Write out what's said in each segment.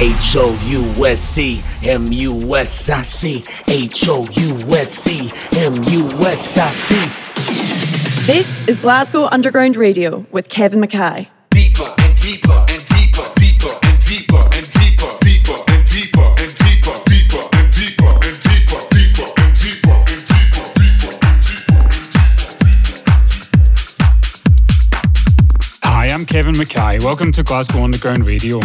H O U S C M U S I C H O U S C M U S I C. This is Glasgow Underground Radio with Kevin McKay. Deeper and deeper and deeper, deeper and deeper and deeper, deeper and deeper and deeper, deeper and deeper and deeper, deeper and deeper and deeper, deeper and deeper. Hi, I'm Kevin McKay. Welcome to Glasgow Underground Radio.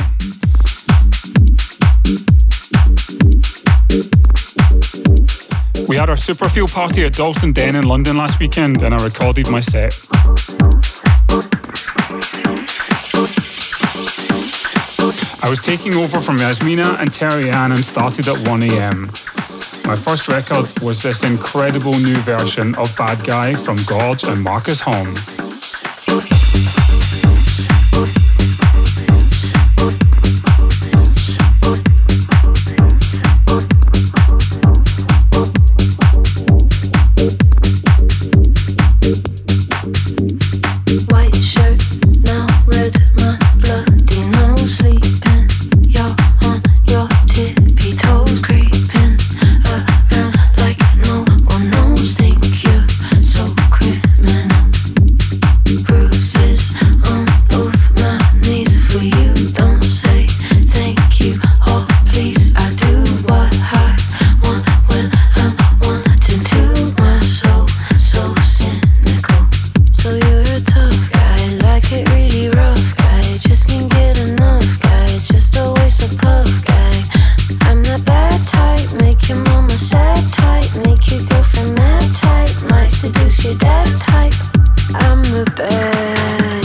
We had our Superfeel party at Dalston Den in London last weekend and I recorded my set. I was taking over from Yasmina and Terry Ann and started at 1am. My first record was this incredible new version of Bad Guy from Gorge and Markus Homm. Seduce your type. I'm the bad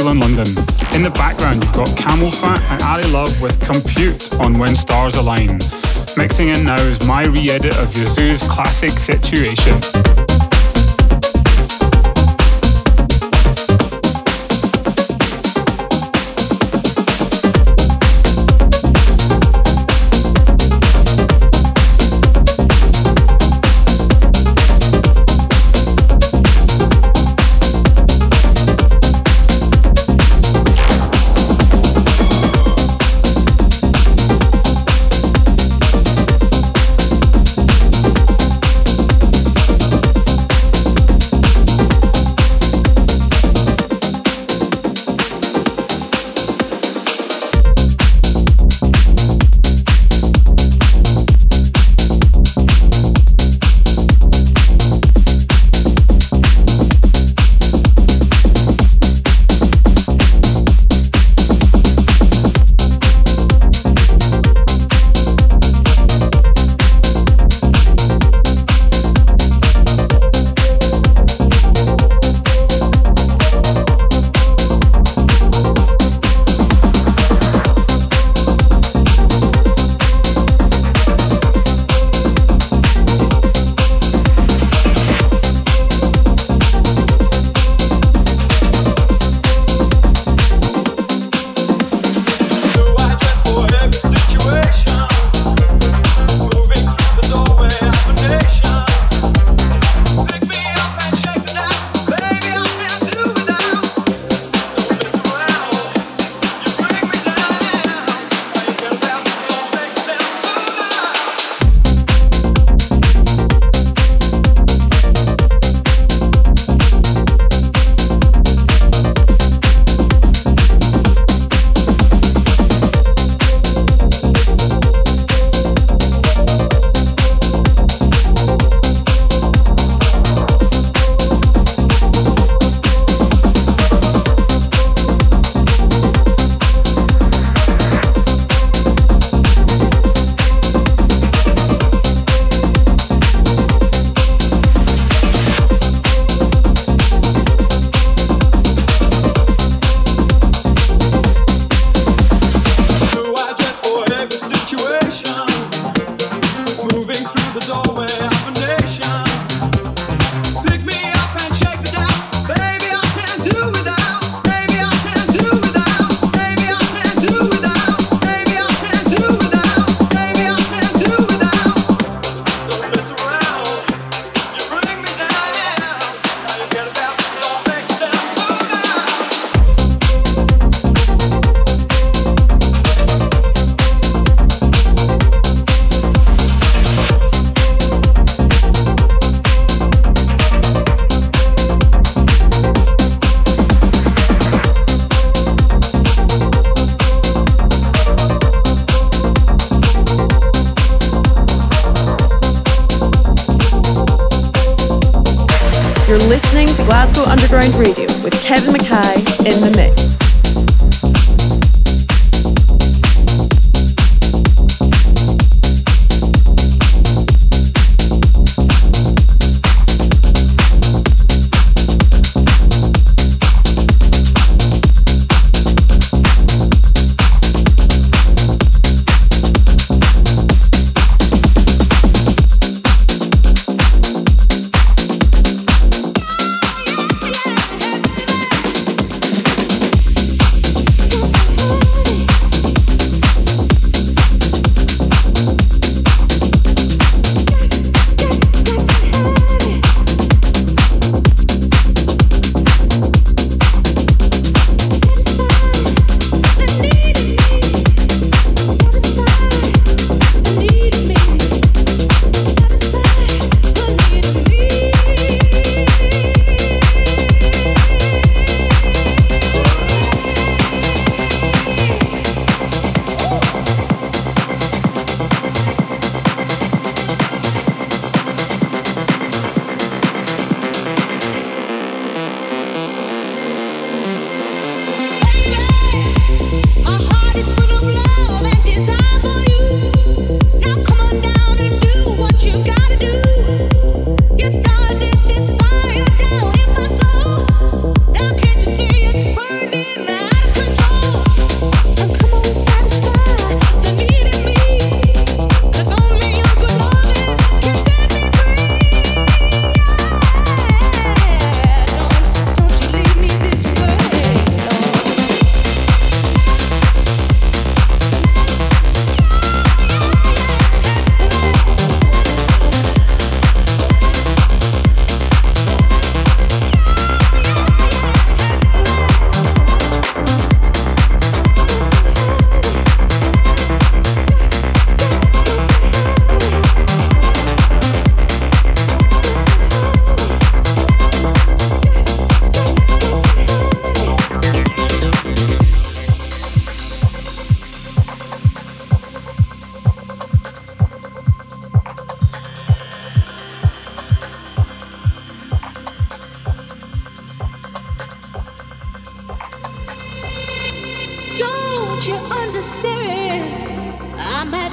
Superfeel in London. In the background, you've got Camel CamelPhat and Ali Love with Compute on When Stars Align. Mixing in now is my re edit of Yazoo's classic Situation.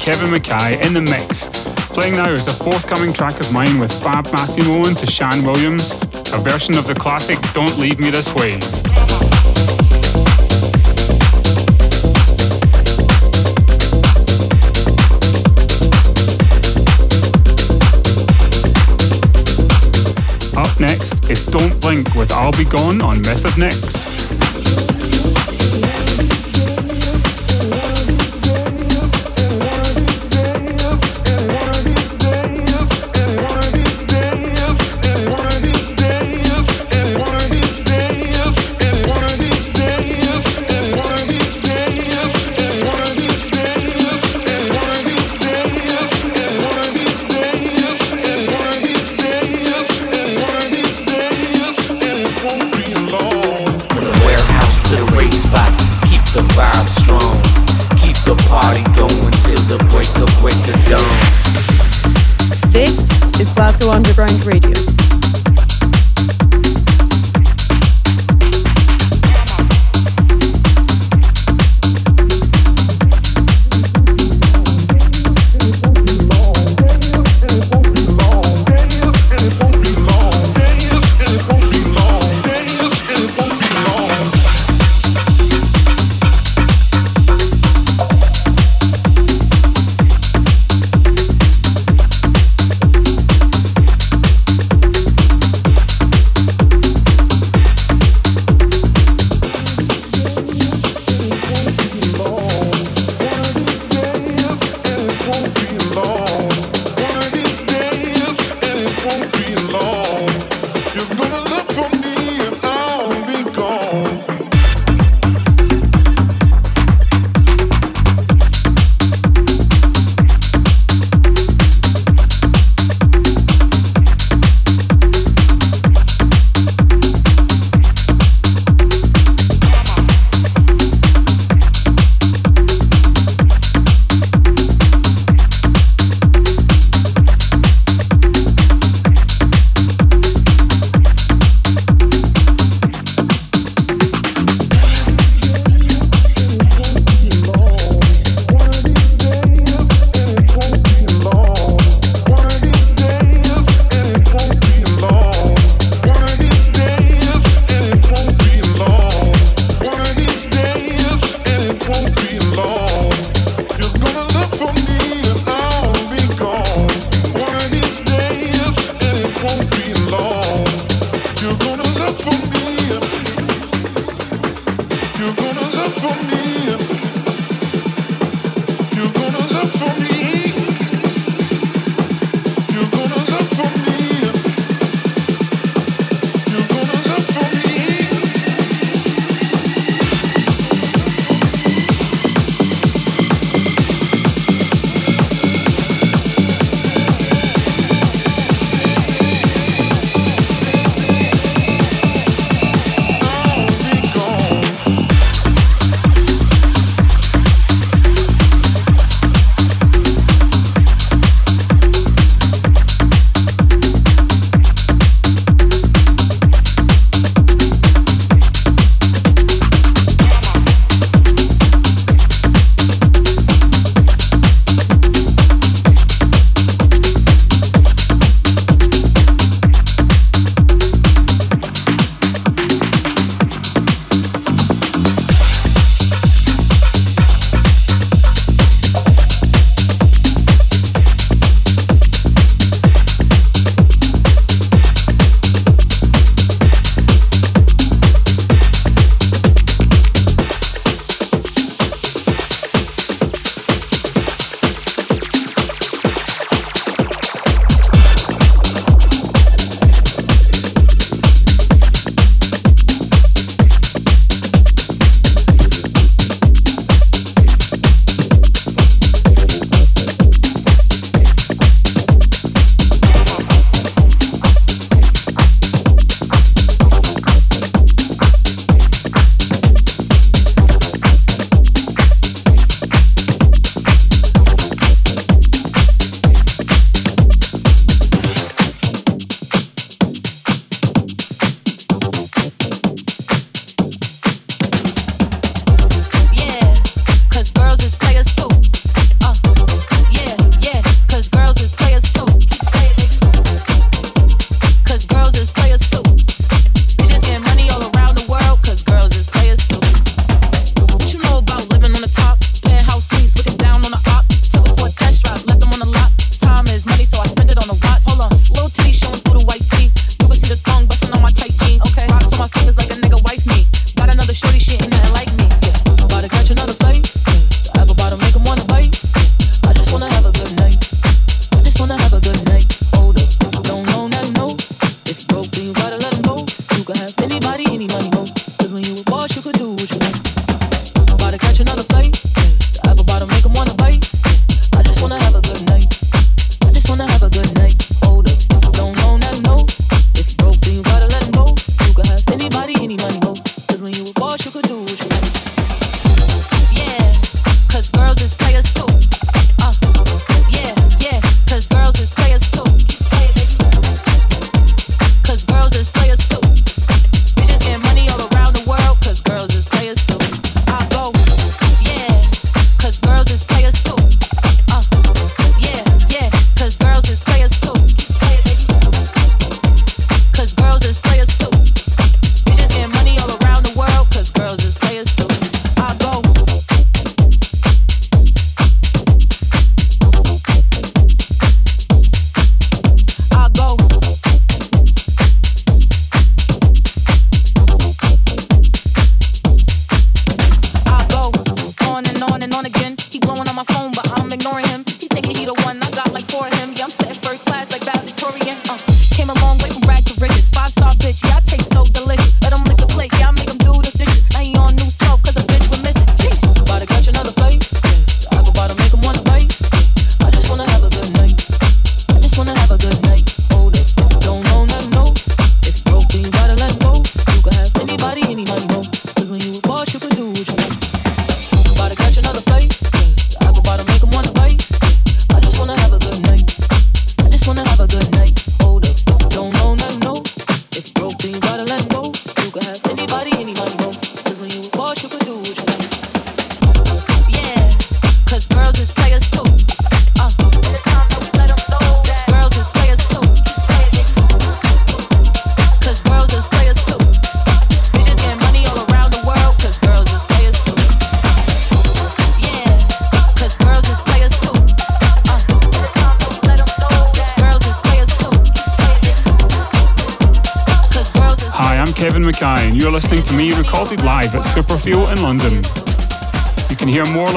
Kevin McKay, in the mix. Playing now is a forthcoming track of mine with Fab Massimo and Shan Williams, a version of the classic Don't Leave Me This Way. Up next is Don't Blink with I'll Be Gone on Myth Of Nyx.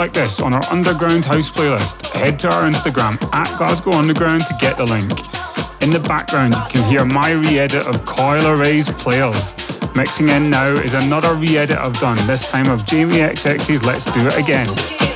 Like this on our Underground House playlist. Head to our Instagram at Glasgow Underground to get the link. In the background, you can hear my re edit of Coi Leray's Players. Mixing in now is another re edit I've done, this time of Jamie XX's Let's Do It Again.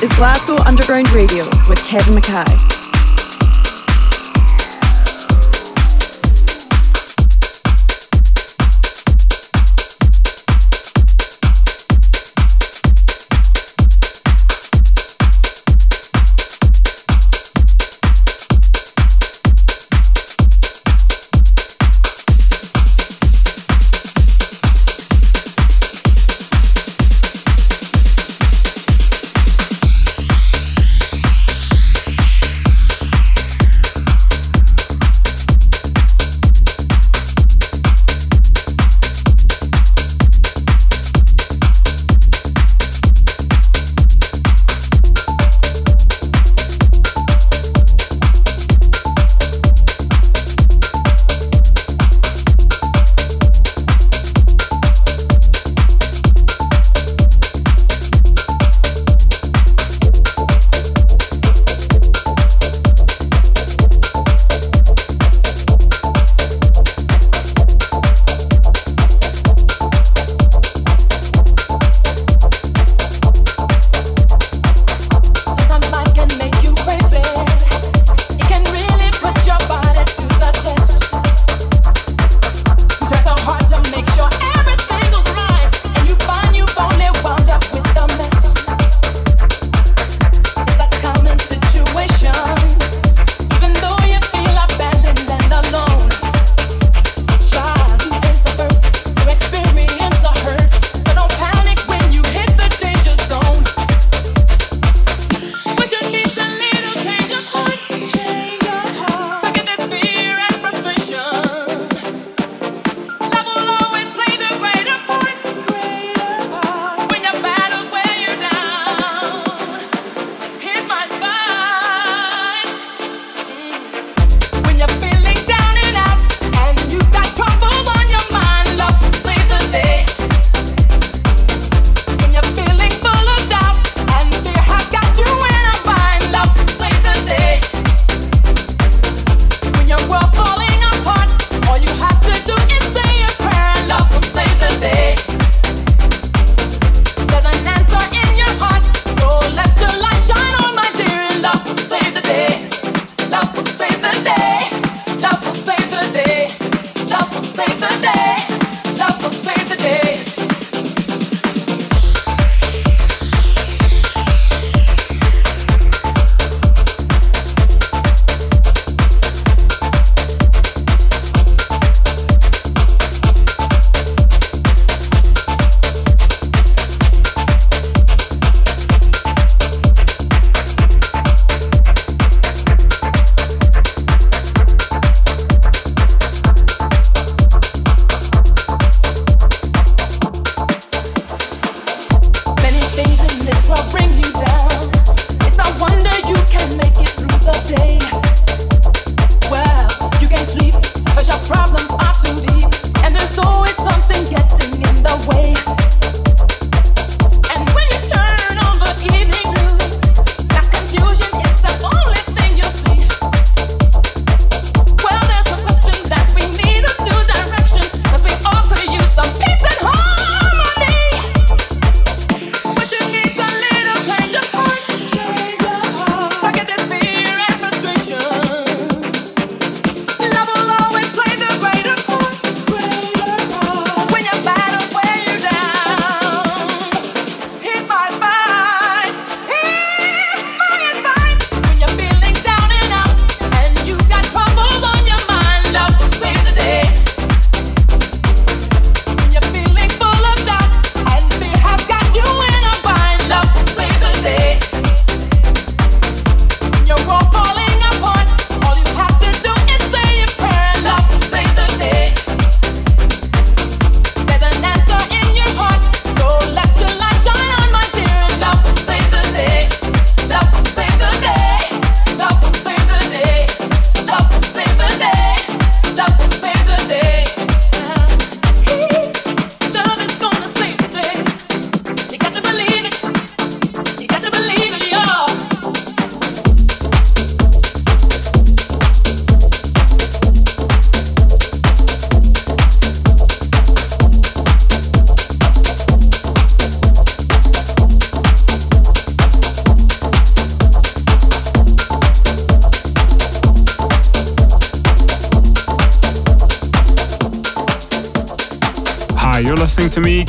Kevin Glasgow Underground to with Kevin McKay,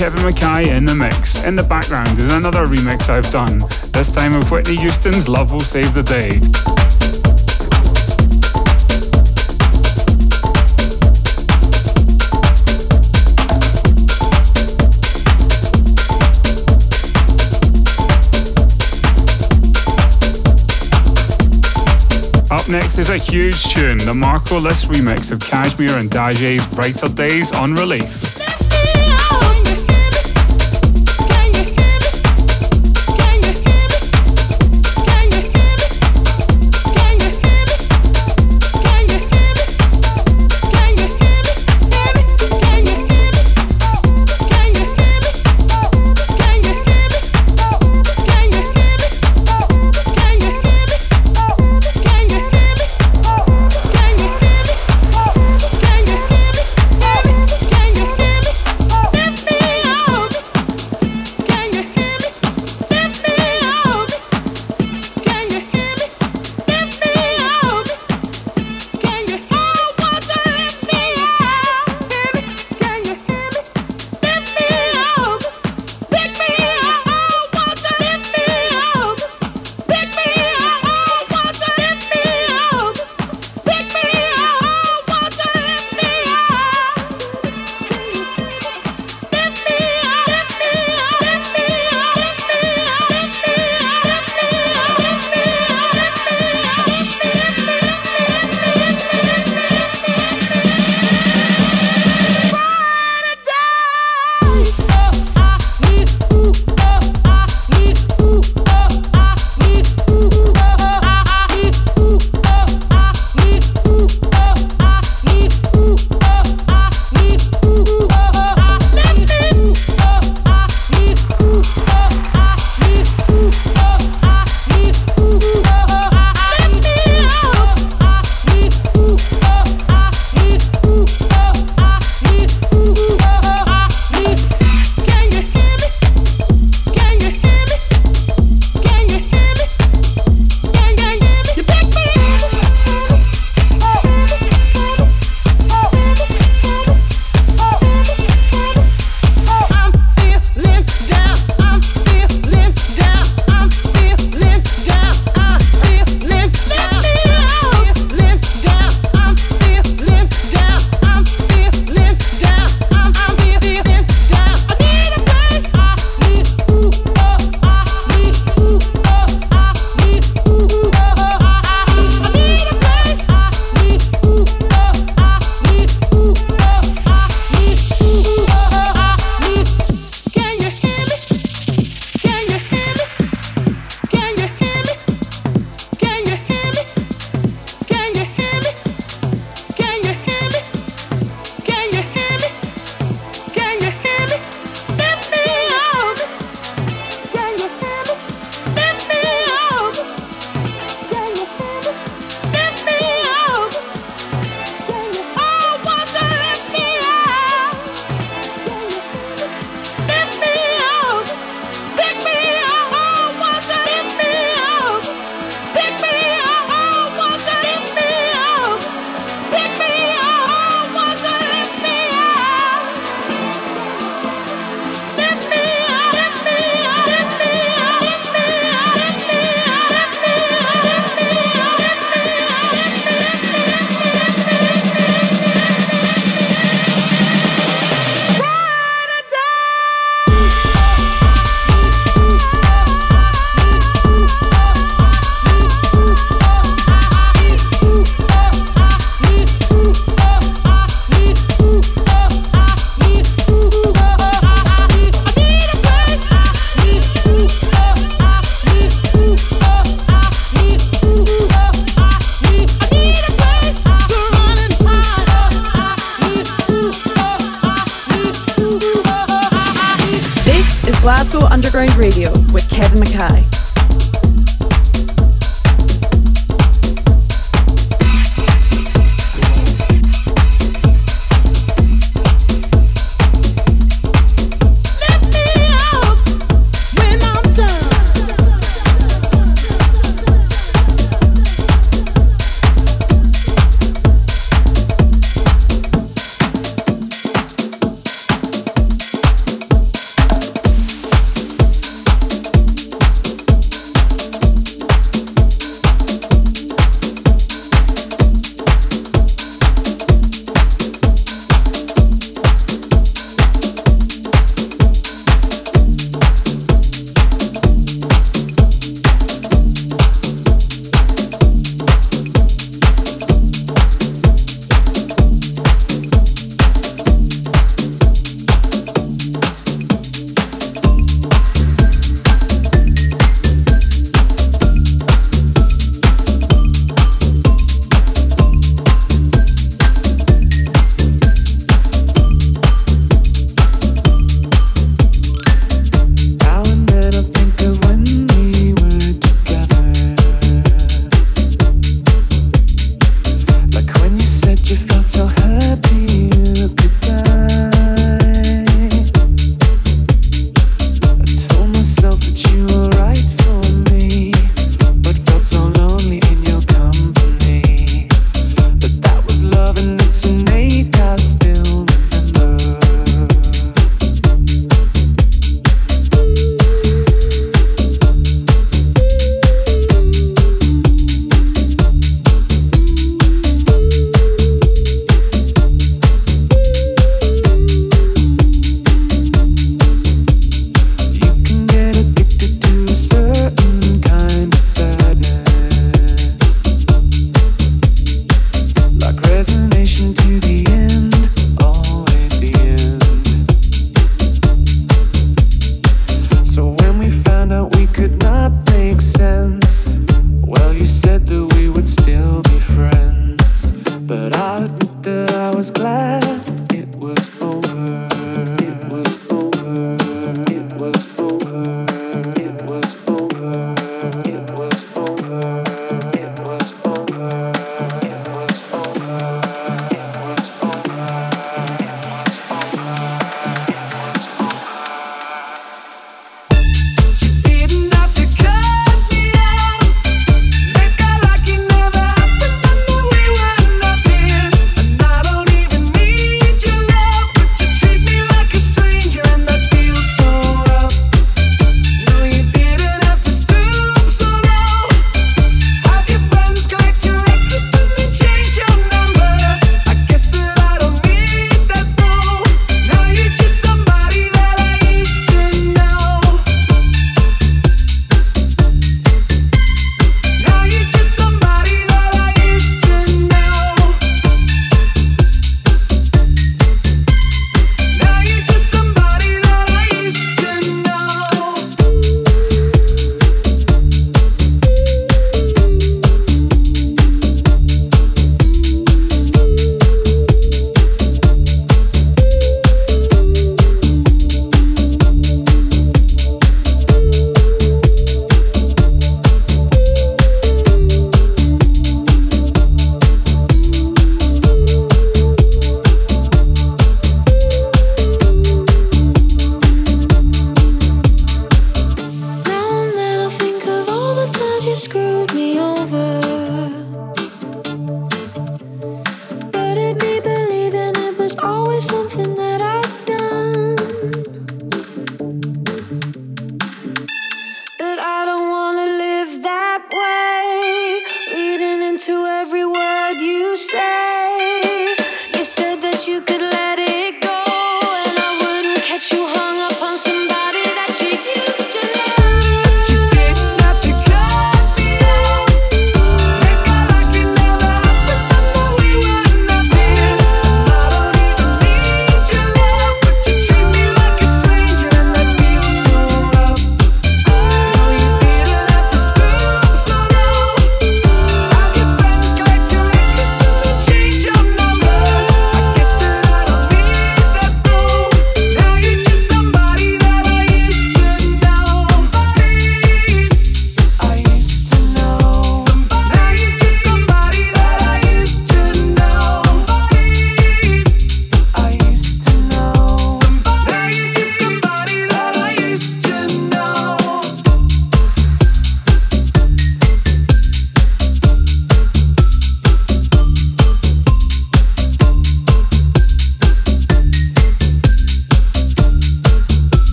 in the mix. In the background is another remix I've done, this time of Whitney Houston's Love Will Save the Day. Up next is a huge tune, the Marco Lys remix of Cajmere and Dajae's Brighter Days on Relief.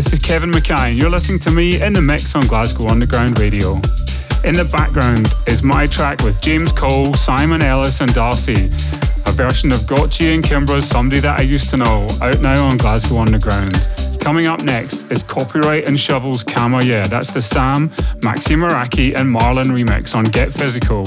This is Kevin McKay, and you're listening to me in the mix on Glasgow Underground Radio. In the background is my track with James Cole, Simon Ellis, and Darcey, a version of Gotye and Kimbra's Somebody That I Used to Know, out now on Glasgow Underground. Coming up next is Copyright and Shovell's Kama Yeah, that's the Samm, Maxi Meraki, and Marlin remix on Get Physical.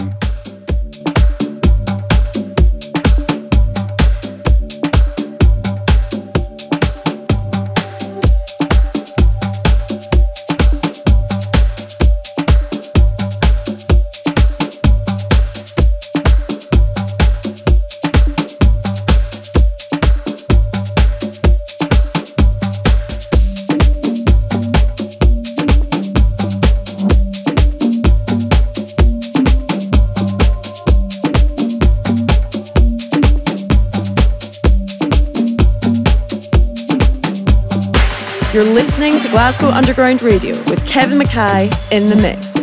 Glasgow Underground Radio with Kevin McKay in the mix.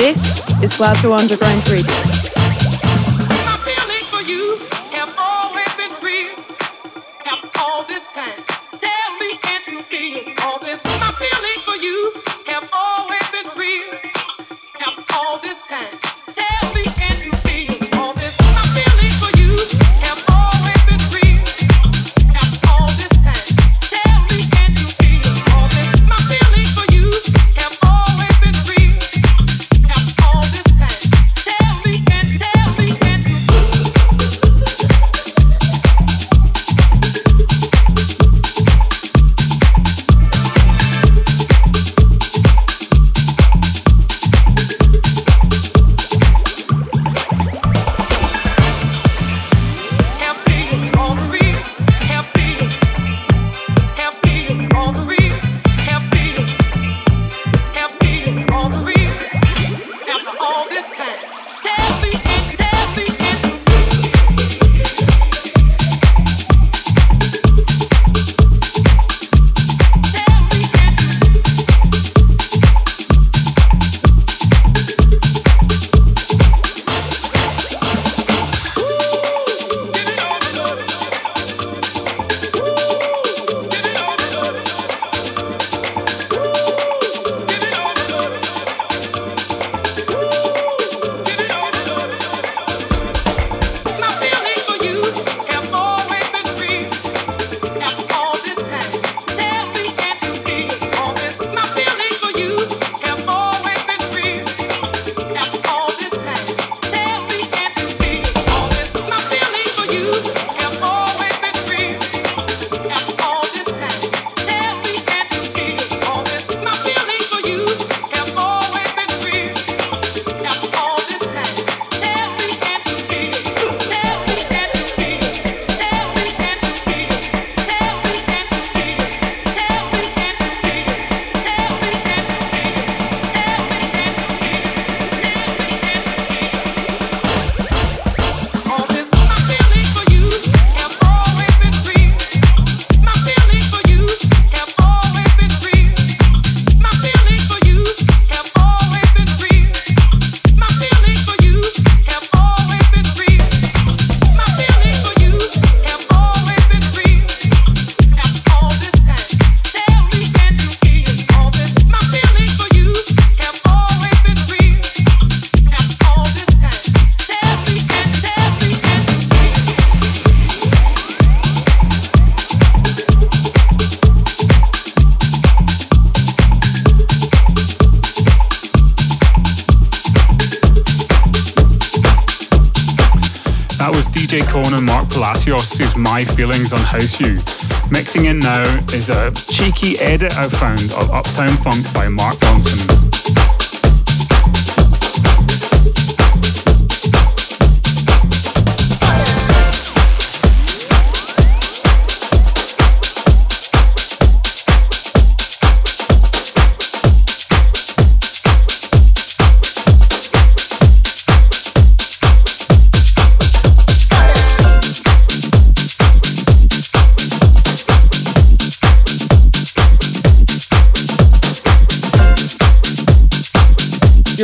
This is Glasgow Underground Radio. My Feelings on House U. Mixing in now is a cheeky edit I found of Uptown Funk by Mark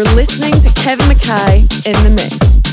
Ronson. Kevin McKay in the mix.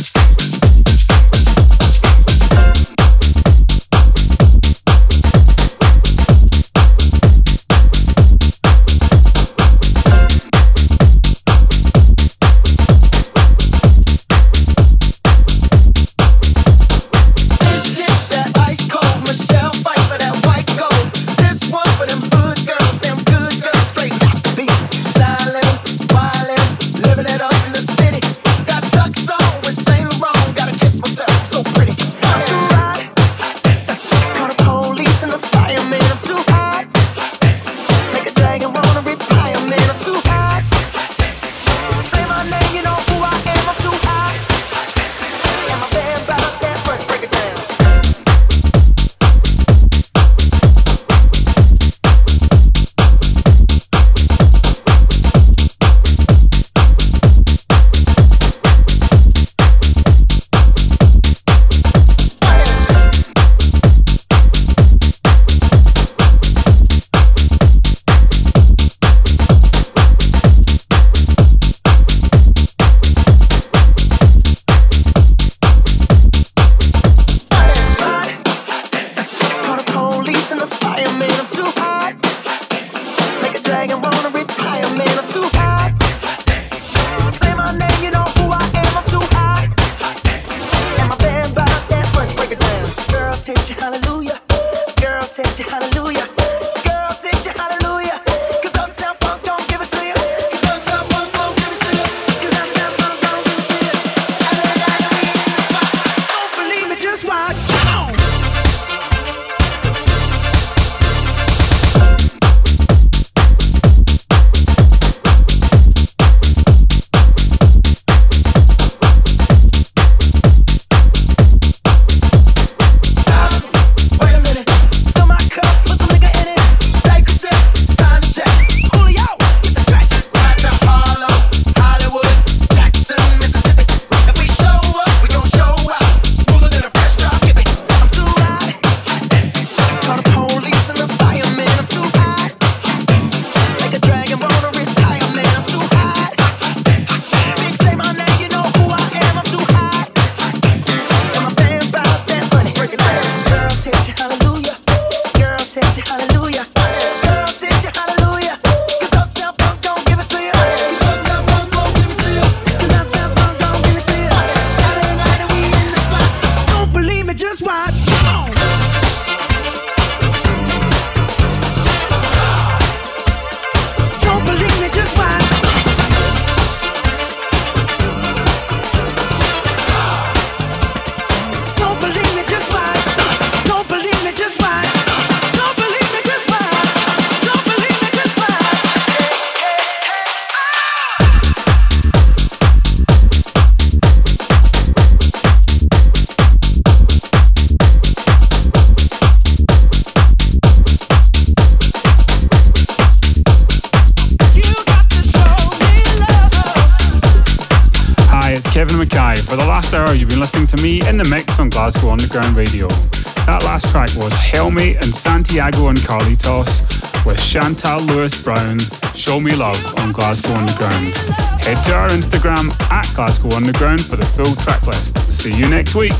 With Chantal Lewis Brown, Show Me Love on Glasgow Underground. Head to our Instagram at Glasgow Underground for the full track list. See you next week.